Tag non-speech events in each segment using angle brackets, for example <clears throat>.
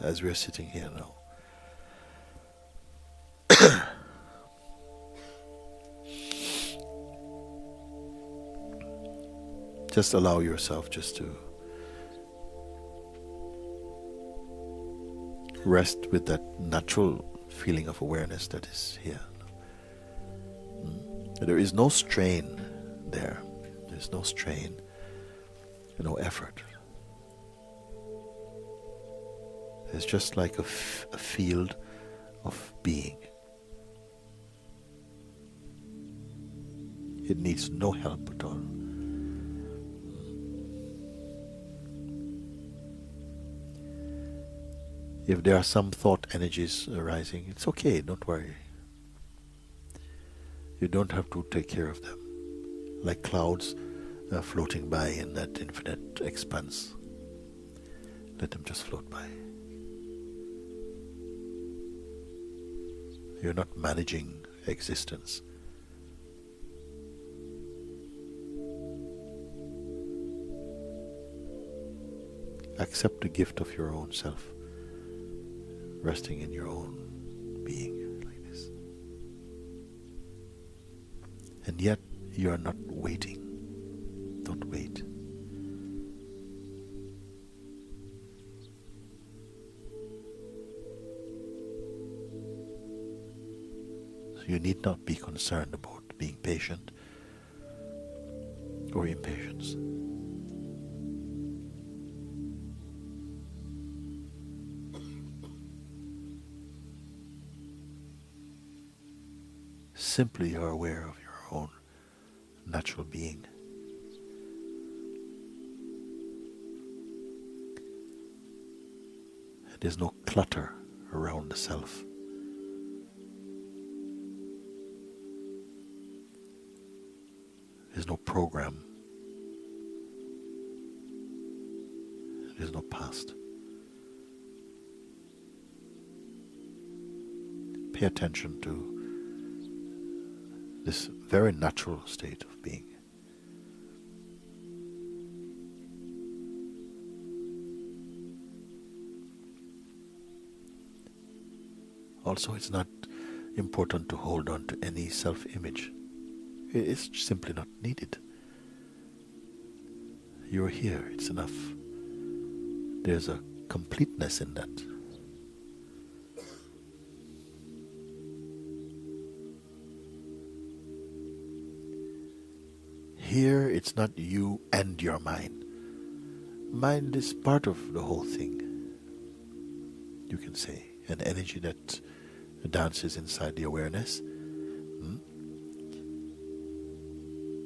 as we're sitting here now. <coughs> just allow yourself just to rest with that natural feeling of awareness that is here. Mm. There is no strain there. There's no strain, no effort. It's just like a, f- a field of being. It needs no help at all. If there are some thought energies arising, it's okay, don't worry. You don't have to take care of them. Like clouds uh, floating by in that infinite expanse. Let them just float by. You're not managing existence. Accept the gift of your own self, resting in your own being like this. And yet, you are not waiting. Don't wait. You need not be concerned about being patient or impatience. Simply you are aware of your own natural being. There's no clutter around the self. There's no program. There's no past. Pay attention to this very natural state of being. Also, it's not important to hold on to any self image. It's simply not needed. You're here, it's enough. There's a completeness in that. Here, it's not you and your mind. Mind is part of the whole thing, you can say, an energy that dances inside the awareness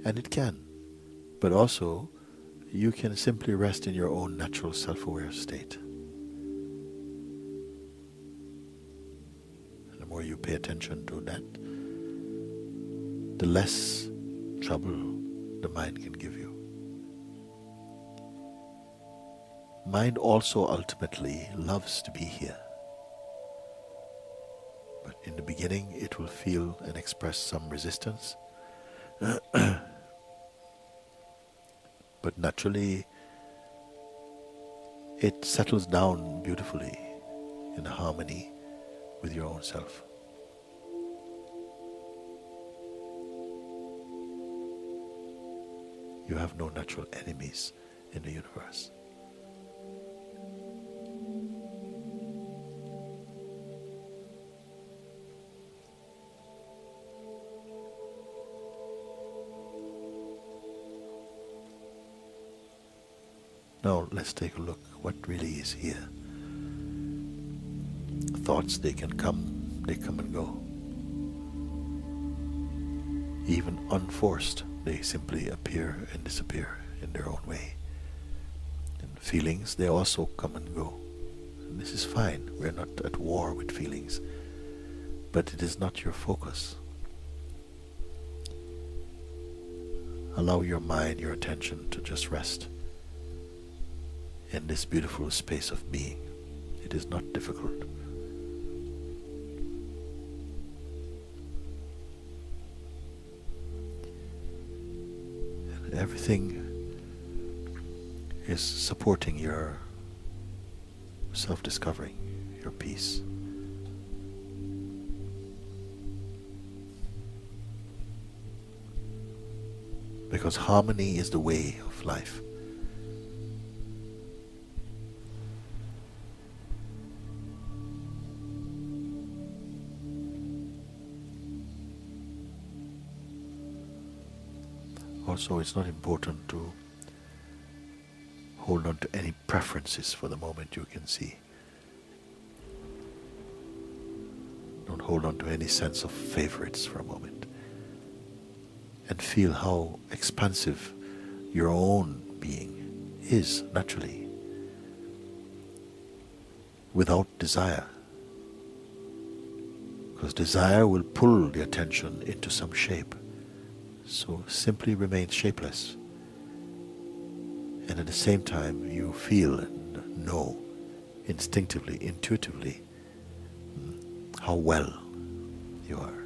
and it can. But also, you can simply rest in your own natural self aware state. The more you pay attention to that, the less trouble the mind can give you. Mind also ultimately loves to be here. But in the beginning, it will feel and express some resistance. <clears throat> but naturally it settles down beautifully in harmony with your own self. You have no natural enemies in the universe. Now let's take a look what really is here. Thoughts they can come, they come and go. Even unforced, they simply appear and disappear in their own way. And feelings, they also come and go. And this is fine. We're not at war with feelings. But it is not your focus. Allow your mind, your attention to just rest in this beautiful space of being. It is not difficult. And everything is supporting your self discovering your peace. Because harmony is the way of life. Also, it's not important to hold on to any preferences for the moment you can see. Don't hold on to any sense of favorites for a moment. And feel how expansive your own being is naturally, without desire. Because desire will pull the attention into some shape. So simply remain shapeless. And at the same time, you feel and know instinctively, intuitively, mm, how well you are.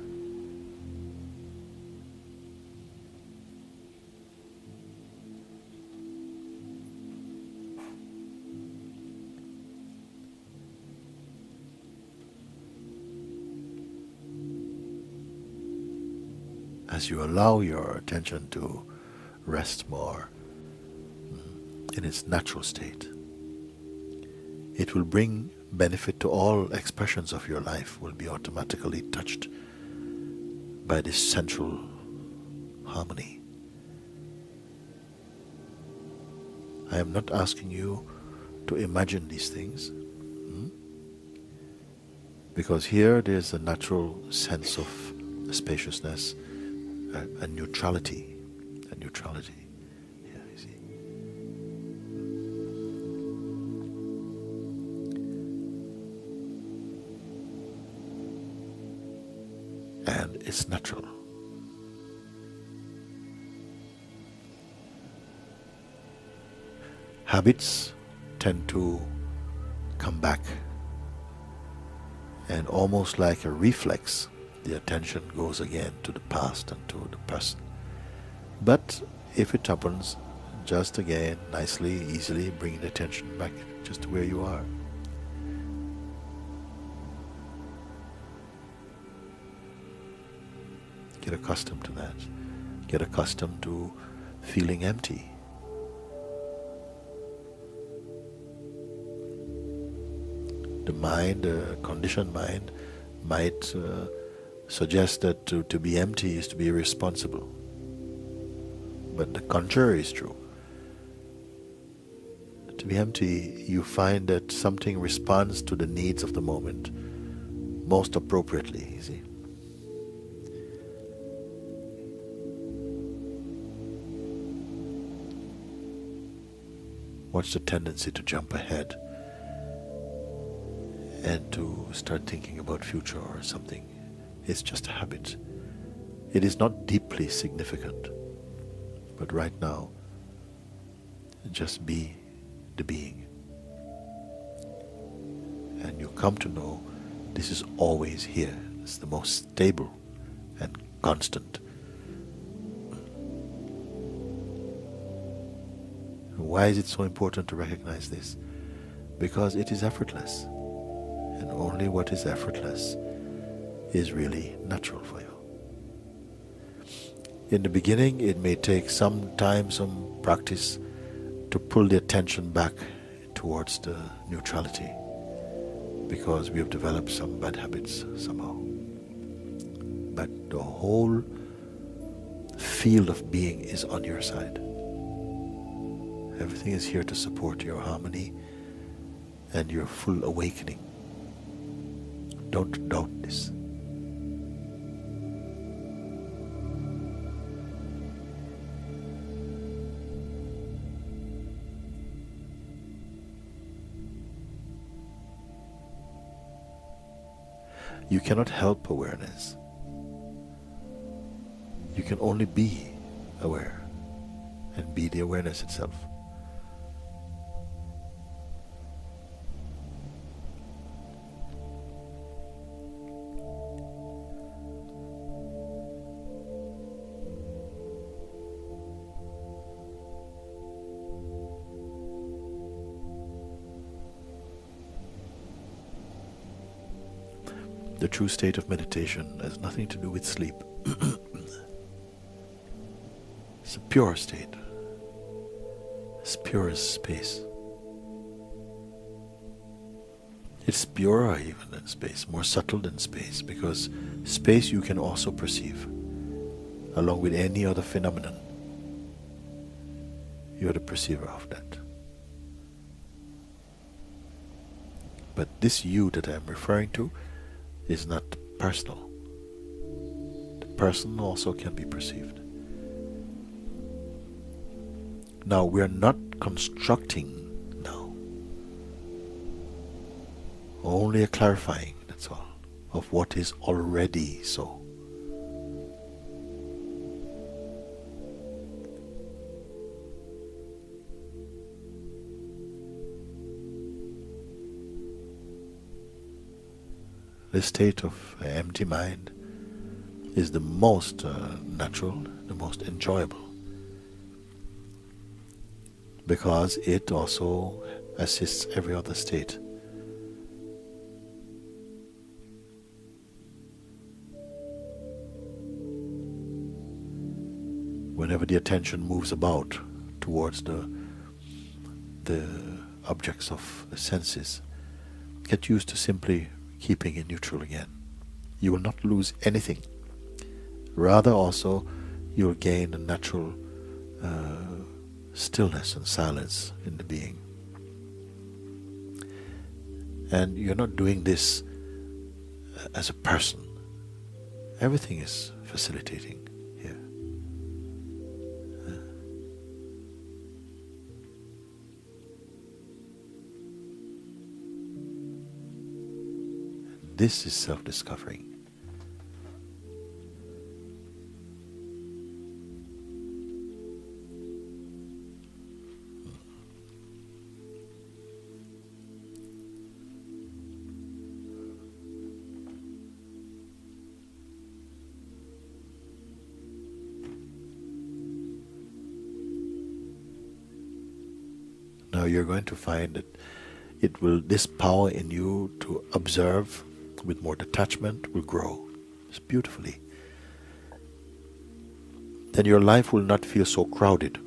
As you allow your attention to rest more mm, in its natural state, it will bring benefit to all expressions of your life, will be automatically touched by this central harmony. I am not asking you to imagine these things. Hmm? Because here there's a natural sense of spaciousness a, a neutrality, a neutrality. Yeah, you see. And it's natural. Habits tend to come back and almost like a reflex the attention goes again to the past and to the present. But if it happens, just again, nicely, easily bring the attention back just to where you are. Get accustomed to that. Get accustomed to feeling empty. The mind, the conditioned mind, might uh, suggests that to, to be empty is to be irresponsible. But the contrary is true. To be empty, you find that something responds to the needs of the moment most appropriately, you see. What's the tendency to jump ahead and to start thinking about future or something is just a habit. It is not deeply significant. But right now, just be the being. And you come to know this is always here. It's the most stable and constant. Why is it so important to recognize this? Because it is effortless. And only what is effortless is really natural for you. In the beginning, it may take some time, some practice to pull the attention back towards the neutrality because we have developed some bad habits somehow. But the whole field of being is on your side. Everything is here to support your harmony and your full awakening. Don't doubt this. You cannot help awareness. You can only be aware and be the awareness itself. The true state of meditation has nothing to do with sleep. <clears throat> it's a pure state, as pure as space. It's purer even than space, more subtle than space, because space you can also perceive, along with any other phenomenon. You're the perceiver of that. But this you that I'm referring to is not personal. The person also can be perceived. Now, we're not constructing now, Only a clarifying, that's all, of what is already so. The state of empty mind is the most uh, natural, the most enjoyable, because it also assists every other state. whenever the attention moves about towards the the objects of the senses, get used to simply keeping it neutral again. You will not lose anything. Rather, also, you will gain a natural uh, stillness and silence in the being. And you're not doing this uh, as a person. Everything is facilitating. This is self discovery. Now you're going to find that it will this power in you to observe with more detachment will grow it's beautifully. Then your life will not feel so crowded.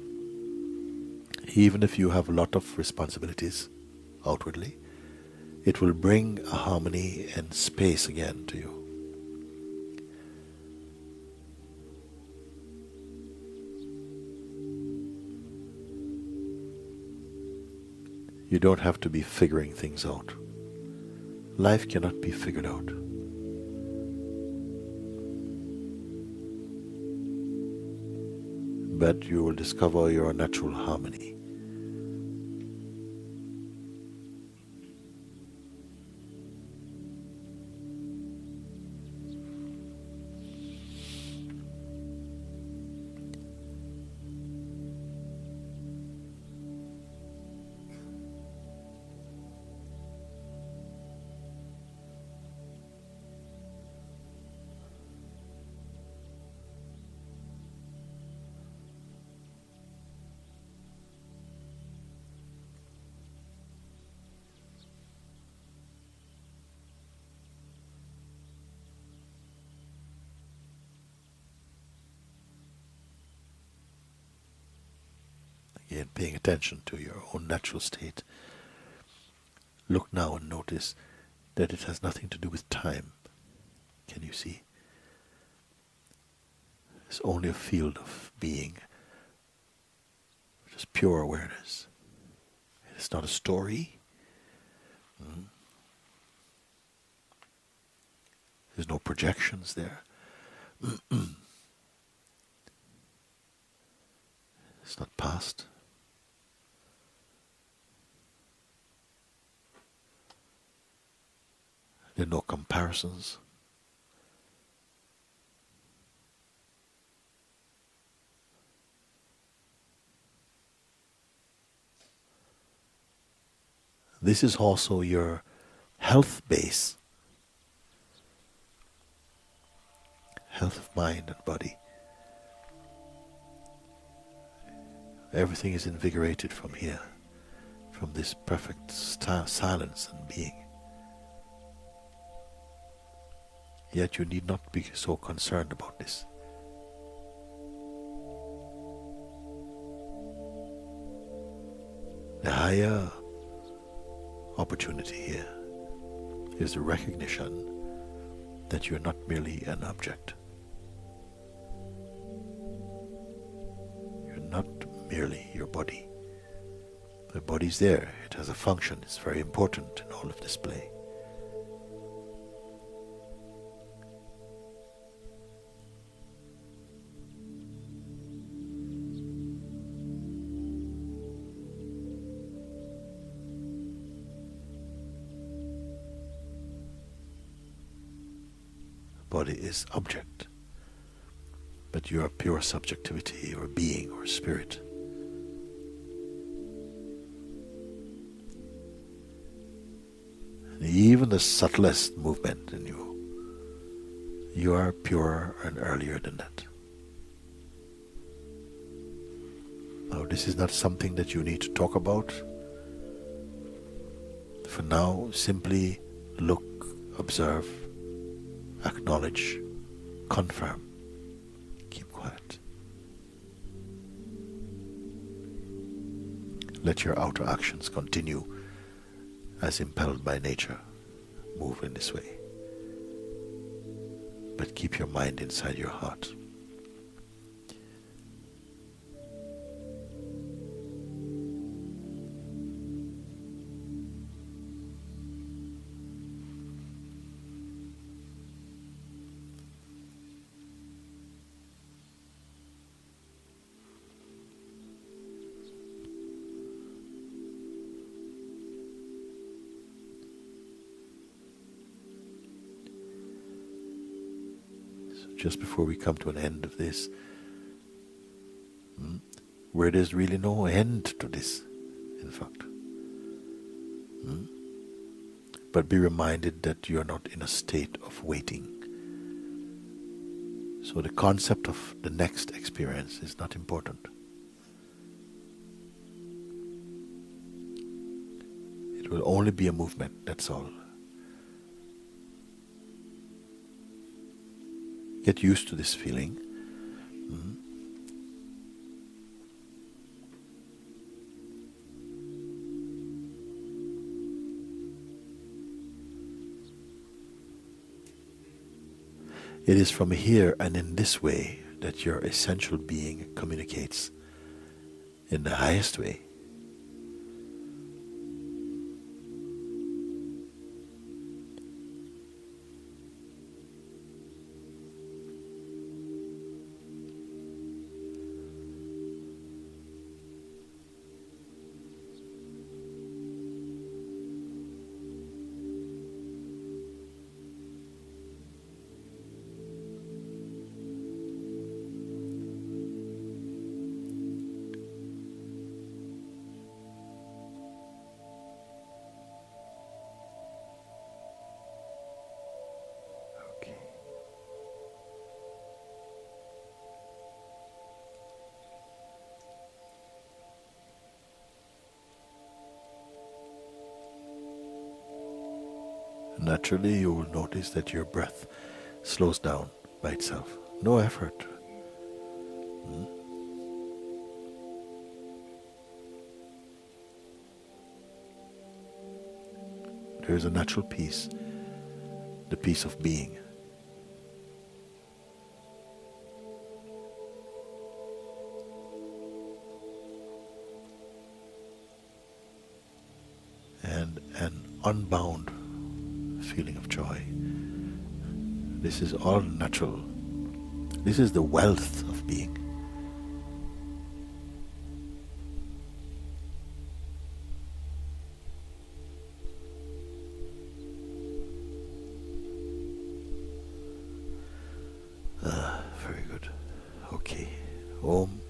Even if you have a lot of responsibilities outwardly, it will bring a harmony and space again to you. You don't have to be figuring things out. Life cannot be figured out. But you will discover your natural harmony. Again, paying attention to your own natural state. Look now and notice that it has nothing to do with time. Can you see? It's only a field of being, just pure awareness. It's not a story. Mm. There's no projections there. <clears throat> it's not past. No comparisons. This is also your health base, health of mind and body. Everything is invigorated from here, from this perfect silence and being. Yet you need not be so concerned about this. The higher opportunity here is the recognition that you're not merely an object. You're not merely your body. The body's there, it has a function, it's very important in all of this body is object, but you are pure subjectivity or being or spirit. And even the subtlest movement in you, you are purer and earlier than that. Now, this is not something that you need to talk about. For now, simply look, observe, acknowledge, confirm. Keep quiet. Let your outer actions continue as impelled by nature. Move in this way. But keep your mind inside your heart. Just before we come to an end of this, hmm, where there's really no end to this, in fact. Hmm? But be reminded that you're not in a state of waiting. So the concept of the next experience is not important. It will only be a movement, that's all. Get used to this feeling. Mm. It is from here and in this way that your essential being communicates in the highest way. Naturally, you will notice that your breath slows down by itself. No effort. Hmm? There is a natural peace, the peace of being. And an unbound This is all natural. This is the wealth of being. Ah, very good. Okay. Om